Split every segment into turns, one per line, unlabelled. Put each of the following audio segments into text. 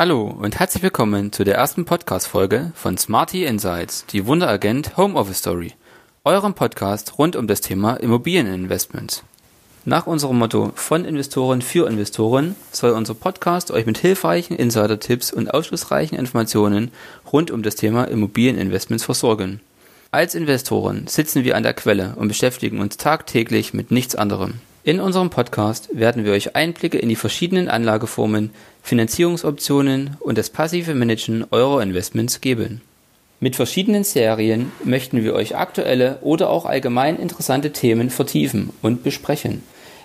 Hallo und herzlich willkommen zu der ersten Podcast-Folge von Smarty Insights, die Wunderagent Home Office Story, eurem Podcast rund um das Thema Immobilieninvestments. Nach unserem Motto von Investoren für Investoren soll unser Podcast euch mit hilfreichen Insider-Tipps und aufschlussreichen Informationen rund um das Thema Immobilieninvestments versorgen. Als Investoren sitzen wir an der Quelle und beschäftigen uns tagtäglich mit nichts anderem. In unserem Podcast werden wir euch Einblicke in die verschiedenen Anlageformen, Finanzierungsoptionen und das passive Managen eurer Investments geben. Mit verschiedenen Serien möchten wir euch aktuelle oder auch allgemein interessante Themen vertiefen und besprechen.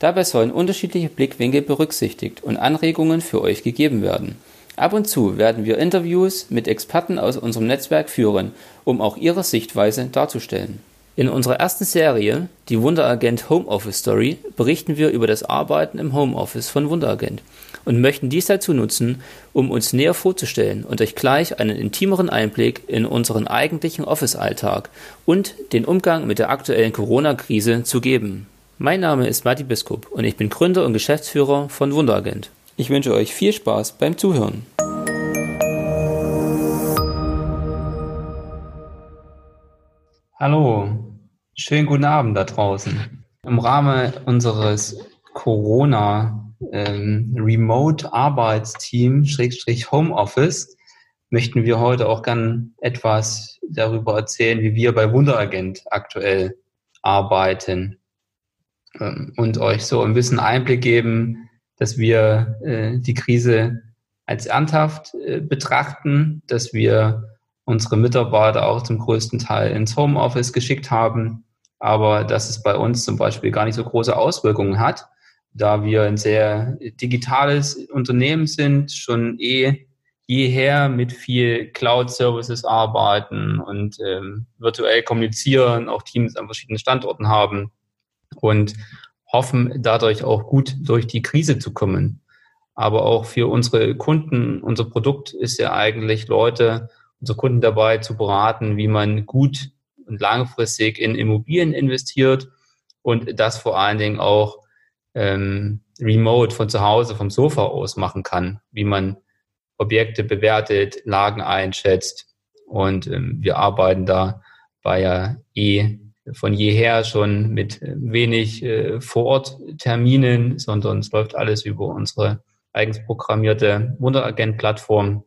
Dabei sollen unterschiedliche Blickwinkel berücksichtigt und Anregungen für euch gegeben werden. Ab und zu werden wir Interviews mit Experten aus unserem Netzwerk führen, um auch ihre Sichtweise darzustellen. In unserer ersten Serie, die Wunderagent Homeoffice Story, berichten wir über das Arbeiten im Homeoffice von Wunderagent und möchten dies dazu nutzen, um uns näher vorzustellen und euch gleich einen intimeren Einblick in unseren eigentlichen Office-Alltag und den Umgang mit der aktuellen Corona-Krise zu geben. Mein Name ist Matti Biskup und ich bin Gründer und Geschäftsführer von Wunderagent. Ich wünsche euch viel Spaß beim Zuhören.
Hallo, Schönen guten Abend da draußen. Im Rahmen unseres Corona ähm, Remote Arbeitsteam Schrägstrich Homeoffice möchten wir heute auch gern etwas darüber erzählen, wie wir bei Wunderagent aktuell arbeiten ähm, und euch so ein bisschen Einblick geben, dass wir äh, die Krise als ernsthaft äh, betrachten, dass wir unsere Mitarbeiter auch zum größten Teil ins Homeoffice geschickt haben aber dass es bei uns zum Beispiel gar nicht so große Auswirkungen hat, da wir ein sehr digitales Unternehmen sind, schon eh jeher mit viel Cloud-Services arbeiten und ähm, virtuell kommunizieren, auch Teams an verschiedenen Standorten haben und hoffen dadurch auch gut durch die Krise zu kommen. Aber auch für unsere Kunden, unser Produkt ist ja eigentlich Leute, unsere Kunden dabei zu beraten, wie man gut und langfristig in Immobilien investiert und das vor allen Dingen auch ähm, remote von zu Hause, vom Sofa aus machen kann, wie man Objekte bewertet, Lagen einschätzt. Und ähm, wir arbeiten da bei ja eh von jeher schon mit wenig äh, Vorortterminen, sondern es läuft alles über unsere eigens programmierte Wunderagent-Plattform.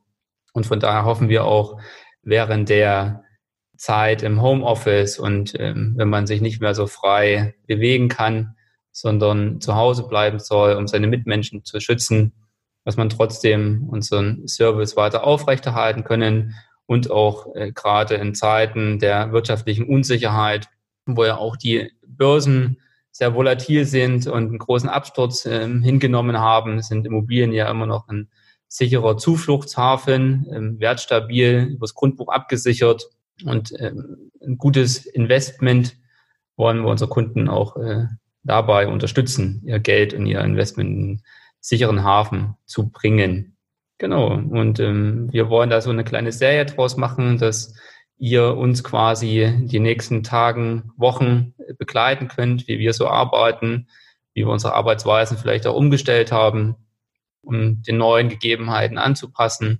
Und von daher hoffen wir auch während der Zeit im Homeoffice und ähm, wenn man sich nicht mehr so frei bewegen kann, sondern zu Hause bleiben soll, um seine Mitmenschen zu schützen, dass man trotzdem unseren Service weiter aufrechterhalten können und auch äh, gerade in Zeiten der wirtschaftlichen Unsicherheit, wo ja auch die Börsen sehr volatil sind und einen großen Absturz äh, hingenommen haben, sind Immobilien ja immer noch ein sicherer Zufluchtshafen, äh, wertstabil, übers Grundbuch abgesichert und ähm, ein gutes Investment wollen wir unsere Kunden auch äh, dabei unterstützen, ihr Geld und ihr Investment in einen sicheren Hafen zu bringen. Genau. Und ähm, wir wollen da so eine kleine Serie draus machen, dass ihr uns quasi die nächsten Tagen, Wochen begleiten könnt, wie wir so arbeiten, wie wir unsere Arbeitsweisen vielleicht auch umgestellt haben, um den neuen Gegebenheiten anzupassen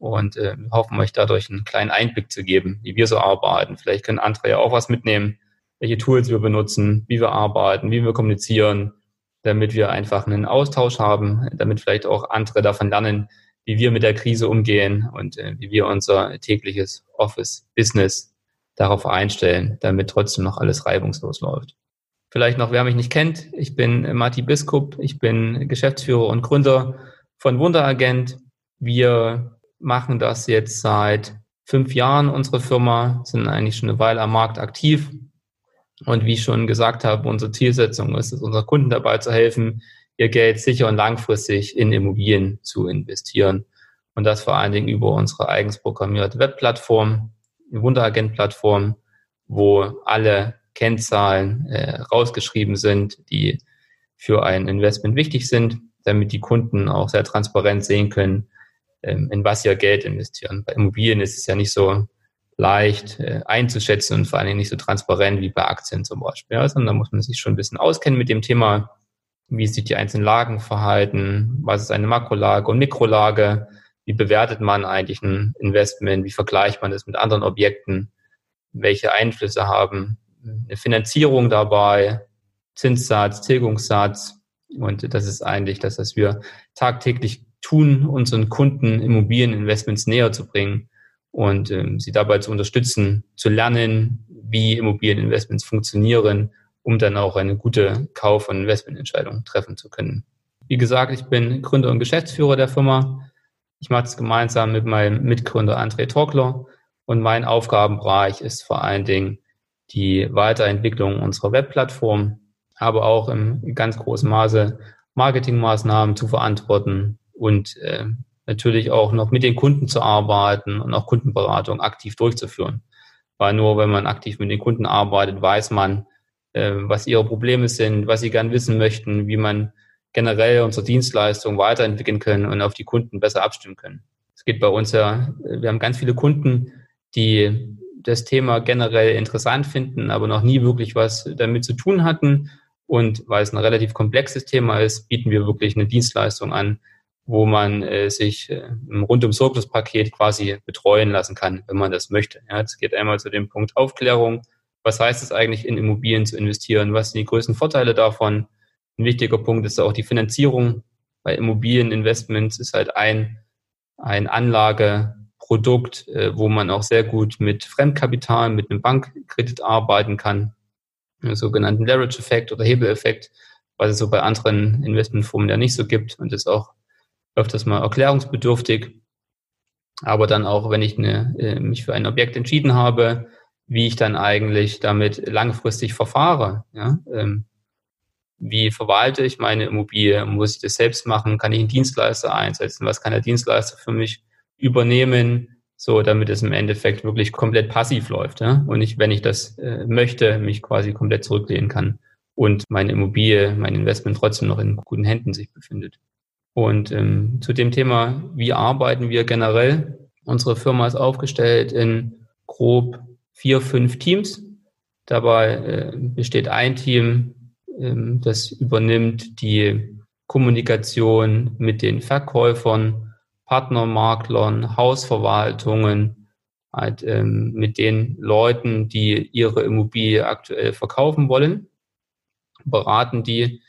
und äh, hoffen euch dadurch einen kleinen Einblick zu geben, wie wir so arbeiten. Vielleicht können andere ja auch was mitnehmen, welche Tools wir benutzen, wie wir arbeiten, wie wir kommunizieren, damit wir einfach einen Austausch haben, damit vielleicht auch andere davon lernen, wie wir mit der Krise umgehen und äh, wie wir unser tägliches Office-Business darauf einstellen, damit trotzdem noch alles reibungslos läuft. Vielleicht noch, wer mich nicht kennt, ich bin Matti Biskup, ich bin Geschäftsführer und Gründer von Wunderagent. Wir machen das jetzt seit fünf Jahren, unsere Firma, sind eigentlich schon eine Weile am Markt aktiv. Und wie ich schon gesagt habe, unsere Zielsetzung ist es, unseren Kunden dabei zu helfen, ihr Geld sicher und langfristig in Immobilien zu investieren. Und das vor allen Dingen über unsere eigens programmierte Webplattform, eine Wunderagent-Plattform, wo alle Kennzahlen äh, rausgeschrieben sind, die für ein Investment wichtig sind, damit die Kunden auch sehr transparent sehen können, in was ihr Geld investieren. Bei Immobilien ist es ja nicht so leicht äh, einzuschätzen und vor allen Dingen nicht so transparent wie bei Aktien zum Beispiel. Ja, sondern da muss man sich schon ein bisschen auskennen mit dem Thema, wie sich die einzelnen Lagen verhalten, was ist eine Makrolage und Mikrolage, wie bewertet man eigentlich ein Investment, wie vergleicht man es mit anderen Objekten, welche Einflüsse haben eine Finanzierung dabei, Zinssatz, Tilgungssatz. Und das ist eigentlich das, was wir tagtäglich tun, unseren Kunden Immobilieninvestments näher zu bringen und ähm, sie dabei zu unterstützen, zu lernen, wie Immobilieninvestments funktionieren, um dann auch eine gute Kauf- und Investmententscheidung treffen zu können. Wie gesagt, ich bin Gründer und Geschäftsführer der Firma. Ich mache das gemeinsam mit meinem Mitgründer André Torkler und mein Aufgabenbereich ist vor allen Dingen die Weiterentwicklung unserer Webplattform, aber auch im ganz großen Maße Marketingmaßnahmen zu verantworten und äh, natürlich auch noch mit den Kunden zu arbeiten und auch Kundenberatung aktiv durchzuführen. Weil nur wenn man aktiv mit den Kunden arbeitet, weiß man, äh, was ihre Probleme sind, was sie gern wissen möchten, wie man generell unsere Dienstleistung weiterentwickeln können und auf die Kunden besser abstimmen können. Es geht bei uns ja, wir haben ganz viele Kunden, die das Thema generell interessant finden, aber noch nie wirklich was damit zu tun hatten. Und weil es ein relativ komplexes Thema ist, bieten wir wirklich eine Dienstleistung an, wo man äh, sich äh, im Rundum-Sorglos-Paket quasi betreuen lassen kann, wenn man das möchte. Ja, es geht einmal zu dem Punkt Aufklärung. Was heißt es eigentlich, in Immobilien zu investieren? Was sind die größten Vorteile davon? Ein wichtiger Punkt ist auch die Finanzierung. Bei Immobilieninvestments ist halt ein, ein Anlage, Produkt, äh, wo man auch sehr gut mit Fremdkapital, mit einem Bankkredit arbeiten kann, einen sogenannten Leverage-Effekt oder Hebeleffekt, was es so bei anderen Investmentformen ja nicht so gibt und ist auch öfters mal erklärungsbedürftig. Aber dann auch, wenn ich eine, äh, mich für ein Objekt entschieden habe, wie ich dann eigentlich damit langfristig verfahre. Ja? Ähm, wie verwalte ich meine Immobilie? Muss ich das selbst machen? Kann ich einen Dienstleister einsetzen? Was kann der Dienstleister für mich übernehmen, so damit es im Endeffekt wirklich komplett passiv läuft. Ja? Und ich, wenn ich das äh, möchte, mich quasi komplett zurücklehnen kann und meine Immobilie, mein Investment trotzdem noch in guten Händen sich befindet. Und ähm, zu dem Thema, wie arbeiten wir generell? Unsere Firma ist aufgestellt in grob vier, fünf Teams. Dabei äh, besteht ein Team, ähm, das übernimmt die Kommunikation mit den Verkäufern Partnermaklern, Hausverwaltungen, halt, ähm, mit den Leuten, die ihre Immobilie aktuell verkaufen wollen, beraten die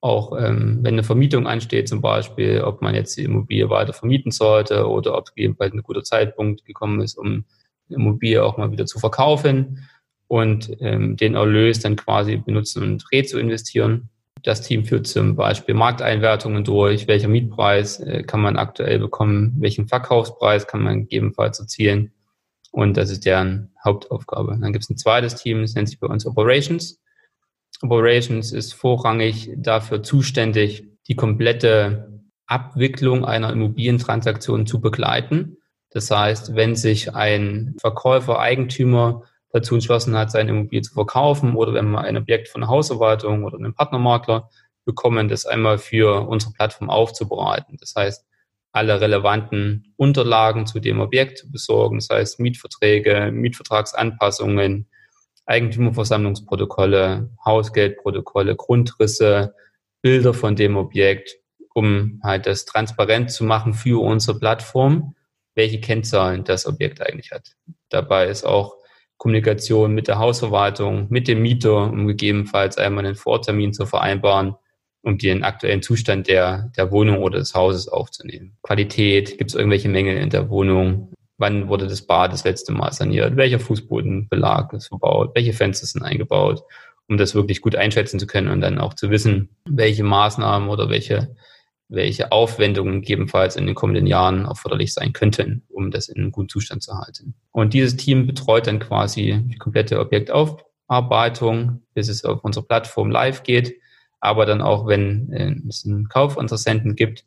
auch, ähm, wenn eine Vermietung ansteht, zum Beispiel, ob man jetzt die Immobilie weiter vermieten sollte oder ob gegebenenfalls ein guter Zeitpunkt gekommen ist, um die Immobilie auch mal wieder zu verkaufen und ähm, den Erlös dann quasi benutzen und Dreh zu investieren. Das Team führt zum Beispiel Markteinwertungen durch, welcher Mietpreis äh, kann man aktuell bekommen, welchen Verkaufspreis kann man gegebenenfalls erzielen. Und das ist deren Hauptaufgabe. Dann gibt es ein zweites Team, das nennt sich bei uns Operations. Operations ist vorrangig dafür zuständig, die komplette Abwicklung einer Immobilientransaktion zu begleiten. Das heißt, wenn sich ein Verkäufer, Eigentümer dazu entschlossen hat, seine Immobilie zu verkaufen oder wenn wir ein Objekt von einer Hausverwaltung oder einem Partnermakler bekommen, das einmal für unsere Plattform aufzubereiten. Das heißt, alle relevanten Unterlagen zu dem Objekt zu besorgen, das heißt Mietverträge, Mietvertragsanpassungen, Eigentümerversammlungsprotokolle, Hausgeldprotokolle, Grundrisse, Bilder von dem Objekt, um halt das transparent zu machen für unsere Plattform, welche Kennzahlen das Objekt eigentlich hat. Dabei ist auch Kommunikation mit der Hausverwaltung, mit dem Mieter, um gegebenenfalls einmal einen Vortermin zu vereinbaren, um den aktuellen Zustand der, der Wohnung oder des Hauses aufzunehmen. Qualität, gibt es irgendwelche Mängel in der Wohnung? Wann wurde das Bad das letzte Mal saniert? Welcher Fußbodenbelag ist verbaut? Welche Fenster sind eingebaut? Um das wirklich gut einschätzen zu können und dann auch zu wissen, welche Maßnahmen oder welche welche Aufwendungen gegebenenfalls in den kommenden Jahren erforderlich sein könnten, um das in einem guten Zustand zu halten. Und dieses Team betreut dann quasi die komplette Objektaufarbeitung, bis es auf unserer Plattform live geht, aber dann auch, wenn äh, es einen Kaufinteressenten gibt,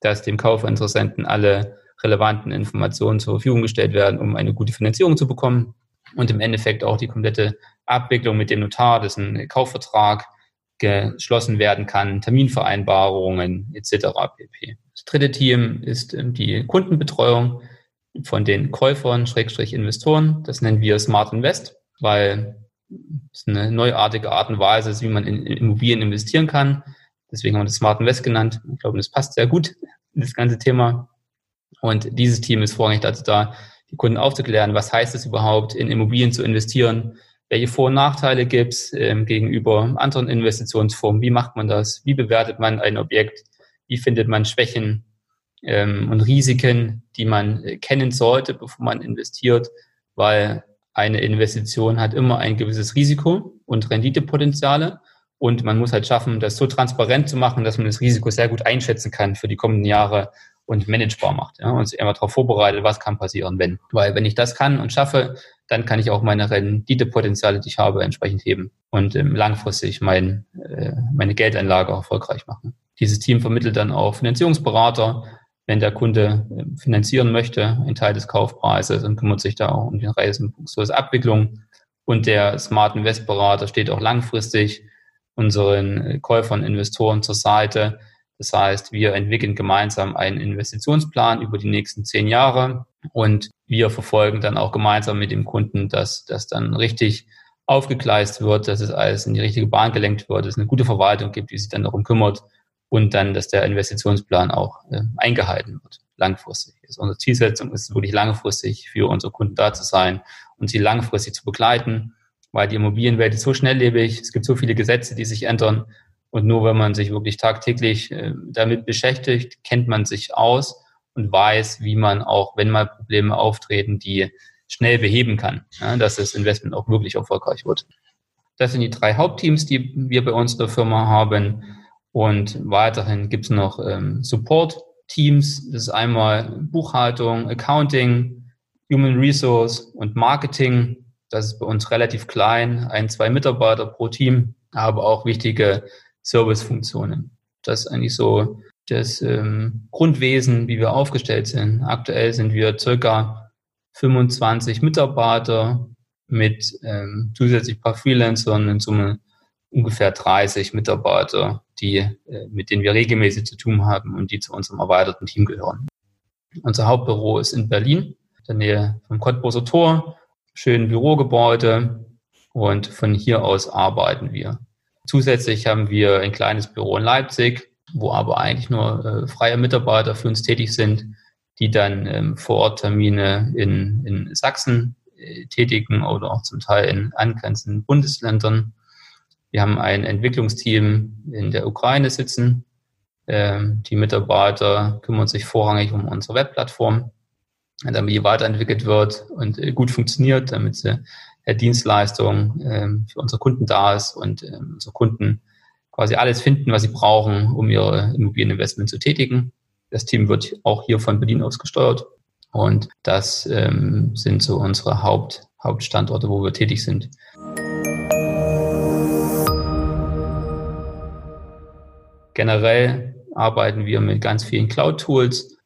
dass dem Kaufinteressenten alle relevanten Informationen zur Verfügung gestellt werden, um eine gute Finanzierung zu bekommen und im Endeffekt auch die komplette Abwicklung mit dem Notar, dessen Kaufvertrag geschlossen werden kann, Terminvereinbarungen etc. pp. Das dritte Team ist ähm, die Kundenbetreuung von den Käufern, Schrägstrich Investoren. Das nennen wir Smart Invest, weil es eine neuartige Art und Weise ist, wie man in Immobilien investieren kann. Deswegen haben wir das Smart Invest genannt. Ich glaube, das passt sehr gut in das ganze Thema. Und dieses Team ist vorrangig dazu da, die Kunden aufzuklären, was heißt es überhaupt, in Immobilien zu investieren, welche Vor- und Nachteile gibt es ähm, gegenüber anderen Investitionsformen, wie macht man das, wie bewertet man ein Objekt, wie findet man Schwächen ähm, und Risiken, die man äh, kennen sollte, bevor man investiert, weil eine Investition hat immer ein gewisses Risiko und Renditepotenziale. Und man muss halt schaffen, das so transparent zu machen, dass man das Risiko sehr gut einschätzen kann für die kommenden Jahre und managebar macht. Ja, und sich immer darauf vorbereitet, was kann passieren, wenn. Weil wenn ich das kann und schaffe, dann kann ich auch meine Renditepotenziale, die ich habe, entsprechend heben und ähm, langfristig mein, äh, meine Geldanlage erfolgreich machen. Dieses Team vermittelt dann auch Finanzierungsberater, wenn der Kunde äh, finanzieren möchte, einen Teil des Kaufpreises und kümmert sich da auch um die reibungslose Abwicklung. Und der Smart Invest Berater steht auch langfristig unseren Käufern, Investoren zur Seite. Das heißt, wir entwickeln gemeinsam einen Investitionsplan über die nächsten zehn Jahre und wir verfolgen dann auch gemeinsam mit dem Kunden, dass das dann richtig aufgegleist wird, dass es alles in die richtige Bahn gelenkt wird, dass es eine gute Verwaltung gibt, die sich dann darum kümmert und dann, dass der Investitionsplan auch äh, eingehalten wird, langfristig. Also unsere Zielsetzung ist wirklich langfristig für unsere Kunden da zu sein und sie langfristig zu begleiten weil die Immobilienwelt ist so schnelllebig, es gibt so viele Gesetze, die sich ändern. Und nur wenn man sich wirklich tagtäglich äh, damit beschäftigt, kennt man sich aus und weiß, wie man auch, wenn mal Probleme auftreten, die schnell beheben kann, ja, dass das Investment auch wirklich erfolgreich wird. Das sind die drei Hauptteams, die wir bei uns in der Firma haben. Und weiterhin gibt es noch ähm, Support-Teams. Das ist einmal Buchhaltung, Accounting, Human Resource und Marketing. Das ist bei uns relativ klein, ein, zwei Mitarbeiter pro Team, aber auch wichtige Servicefunktionen. Das ist eigentlich so das ähm, Grundwesen, wie wir aufgestellt sind. Aktuell sind wir circa 25 Mitarbeiter mit ähm, zusätzlich ein paar Freelancern, in Summe ungefähr 30 Mitarbeiter, die, äh, mit denen wir regelmäßig zu tun haben und die zu unserem erweiterten Team gehören. Unser Hauptbüro ist in Berlin, in der Nähe vom Cottbuser Tor schönen Bürogebäude und von hier aus arbeiten wir. Zusätzlich haben wir ein kleines Büro in Leipzig, wo aber eigentlich nur äh, freie Mitarbeiter für uns tätig sind, die dann ähm, vor Ort Termine in, in Sachsen äh, tätigen oder auch zum Teil in angrenzenden Bundesländern. Wir haben ein Entwicklungsteam in der Ukraine sitzen. Ähm, die Mitarbeiter kümmern sich vorrangig um unsere Webplattform damit die weiterentwickelt wird und äh, gut funktioniert, damit sie Dienstleistung ähm, für unsere Kunden da ist und ähm, unsere Kunden quasi alles finden, was sie brauchen, um ihre Immobilieninvestment zu tätigen. Das Team wird auch hier von Berlin aus gesteuert und das ähm, sind so unsere Haupt, Hauptstandorte, wo wir tätig sind. Generell arbeiten wir mit ganz vielen Cloud-Tools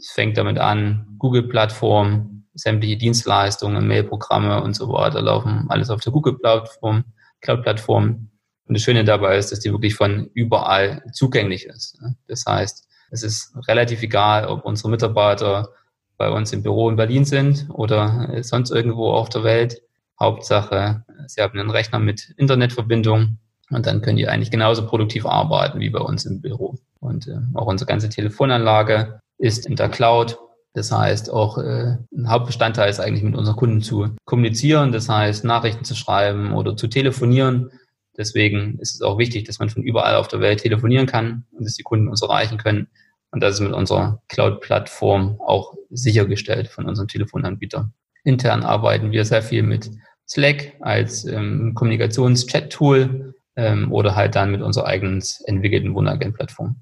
es fängt damit an, Google-Plattform, sämtliche Dienstleistungen, Mailprogramme und so weiter laufen alles auf der Google-Plattform, Cloud-Plattform. Und das Schöne dabei ist, dass die wirklich von überall zugänglich ist. Das heißt, es ist relativ egal, ob unsere Mitarbeiter bei uns im Büro in Berlin sind oder sonst irgendwo auf der Welt. Hauptsache, sie haben einen Rechner mit Internetverbindung und dann können die eigentlich genauso produktiv arbeiten wie bei uns im Büro. Und äh, auch unsere ganze Telefonanlage ist in der Cloud. Das heißt, auch äh, ein Hauptbestandteil ist eigentlich mit unseren Kunden zu kommunizieren, das heißt Nachrichten zu schreiben oder zu telefonieren. Deswegen ist es auch wichtig, dass man von überall auf der Welt telefonieren kann und dass die Kunden uns erreichen können. Und das ist mit unserer Cloud-Plattform auch sichergestellt von unserem Telefonanbieter. Intern arbeiten wir sehr viel mit Slack als ähm, Kommunikations-Chat-Tool ähm, oder halt dann mit unserer eigenen entwickelten Wunderagent-Plattform.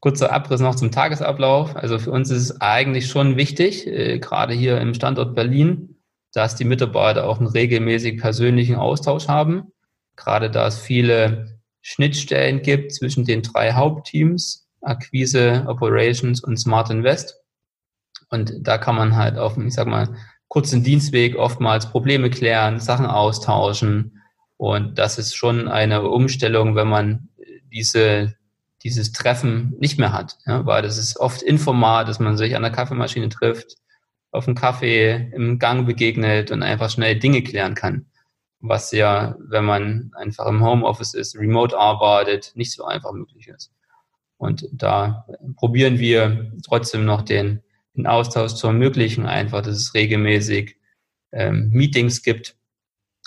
Kurzer Abriss noch zum Tagesablauf. Also für uns ist es eigentlich schon wichtig, äh, gerade hier im Standort Berlin, dass die Mitarbeiter auch einen regelmäßig persönlichen Austausch haben. Gerade da es viele Schnittstellen gibt zwischen den drei Hauptteams, Akquise, Operations und Smart Invest. Und da kann man halt auf, ich sag mal, kurzen Dienstweg oftmals Probleme klären, Sachen austauschen. Und das ist schon eine Umstellung, wenn man diese dieses Treffen nicht mehr hat, ja, weil das ist oft informal, dass man sich an der Kaffeemaschine trifft, auf einen Kaffee im Gang begegnet und einfach schnell Dinge klären kann. Was ja, wenn man einfach im Homeoffice ist, remote arbeitet, nicht so einfach möglich ist. Und da probieren wir trotzdem noch den, den Austausch zu ermöglichen, einfach, dass es regelmäßig ähm, Meetings gibt,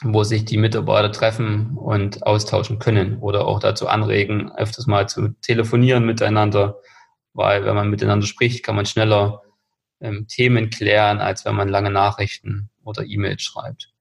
wo sich die Mitarbeiter treffen und austauschen können oder auch dazu anregen, öfters mal zu telefonieren miteinander, weil wenn man miteinander spricht, kann man schneller ähm, Themen klären, als wenn man lange Nachrichten oder E-Mails schreibt.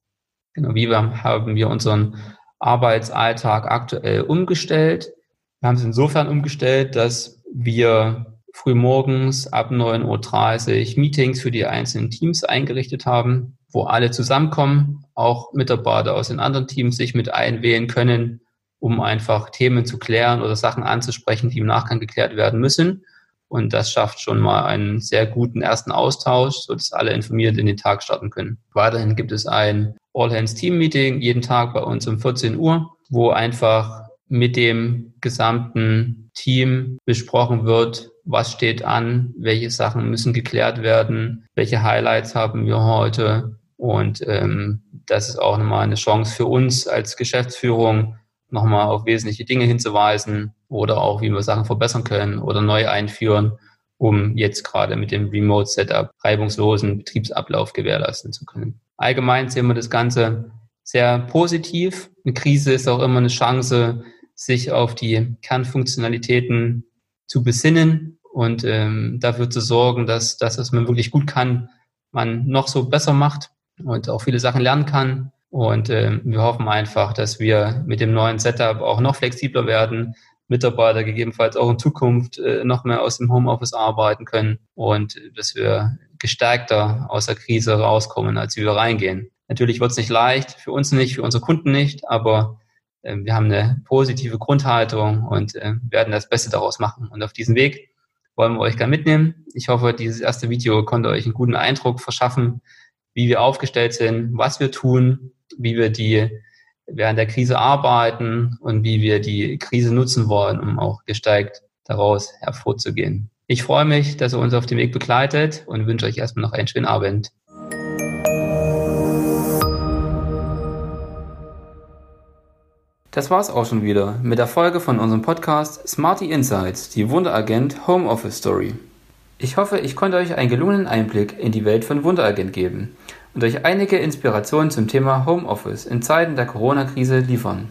Genau, wie wir, haben wir unseren Arbeitsalltag aktuell umgestellt. Wir haben es insofern umgestellt, dass wir frühmorgens ab 9.30 Uhr Meetings für die einzelnen Teams eingerichtet haben, wo alle zusammenkommen, auch Mitarbeiter aus den anderen Teams sich mit einwählen können, um einfach Themen zu klären oder Sachen anzusprechen, die im Nachgang geklärt werden müssen. Und das schafft schon mal einen sehr guten ersten Austausch, sodass alle informiert in den Tag starten können. Weiterhin gibt es ein All-Hands-Team-Meeting jeden Tag bei uns um 14 Uhr, wo einfach mit dem gesamten Team besprochen wird, was steht an, welche Sachen müssen geklärt werden, welche Highlights haben wir heute. Und ähm, das ist auch nochmal eine Chance für uns als Geschäftsführung, nochmal auf wesentliche Dinge hinzuweisen oder auch, wie wir Sachen verbessern können oder neu einführen, um jetzt gerade mit dem Remote Setup reibungslosen Betriebsablauf gewährleisten zu können. Allgemein sehen wir das Ganze sehr positiv. Eine Krise ist auch immer eine Chance, sich auf die Kernfunktionalitäten zu besinnen und ähm, dafür zu sorgen, dass das, was man wirklich gut kann, man noch so besser macht und auch viele Sachen lernen kann. Und ähm, wir hoffen einfach, dass wir mit dem neuen Setup auch noch flexibler werden, Mitarbeiter gegebenenfalls auch in Zukunft äh, noch mehr aus dem Homeoffice arbeiten können und dass wir gestärkter aus der Krise rauskommen, als wir reingehen. Natürlich wird es nicht leicht, für uns nicht, für unsere Kunden nicht, aber äh, wir haben eine positive Grundhaltung und äh, werden das Beste daraus machen. Und auf diesem Weg wollen wir euch gerne mitnehmen. Ich hoffe, dieses erste Video konnte euch einen guten Eindruck verschaffen, wie wir aufgestellt sind, was wir tun, wie wir die während der Krise arbeiten und wie wir die Krise nutzen wollen, um auch gestärkt daraus hervorzugehen. Ich freue mich, dass ihr uns auf dem Weg begleitet und wünsche euch erstmal noch einen schönen Abend.
Das war's auch schon wieder mit der Folge von unserem Podcast Smarty Insights, die Wunderagent Homeoffice Story. Ich hoffe, ich konnte euch einen gelungenen Einblick in die Welt von Wunderagent geben und euch einige Inspirationen zum Thema Homeoffice in Zeiten der Corona-Krise liefern.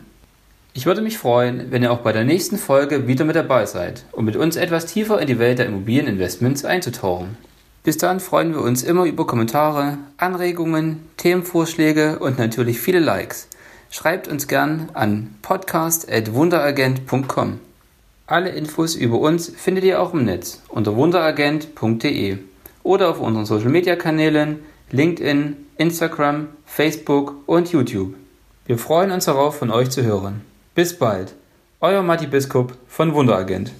Ich würde mich freuen, wenn ihr auch bei der nächsten Folge wieder mit dabei seid, um mit uns etwas tiefer in die Welt der Immobilieninvestments einzutauchen. Bis dann freuen wir uns immer über Kommentare, Anregungen, Themenvorschläge und natürlich viele Likes. Schreibt uns gern an podcast.wunderagent.com. Alle Infos über uns findet ihr auch im Netz unter wunderagent.de oder auf unseren Social Media Kanälen LinkedIn, Instagram, Facebook und YouTube. Wir freuen uns darauf, von euch zu hören. Bis bald, euer Matti Biskup von Wunderagent.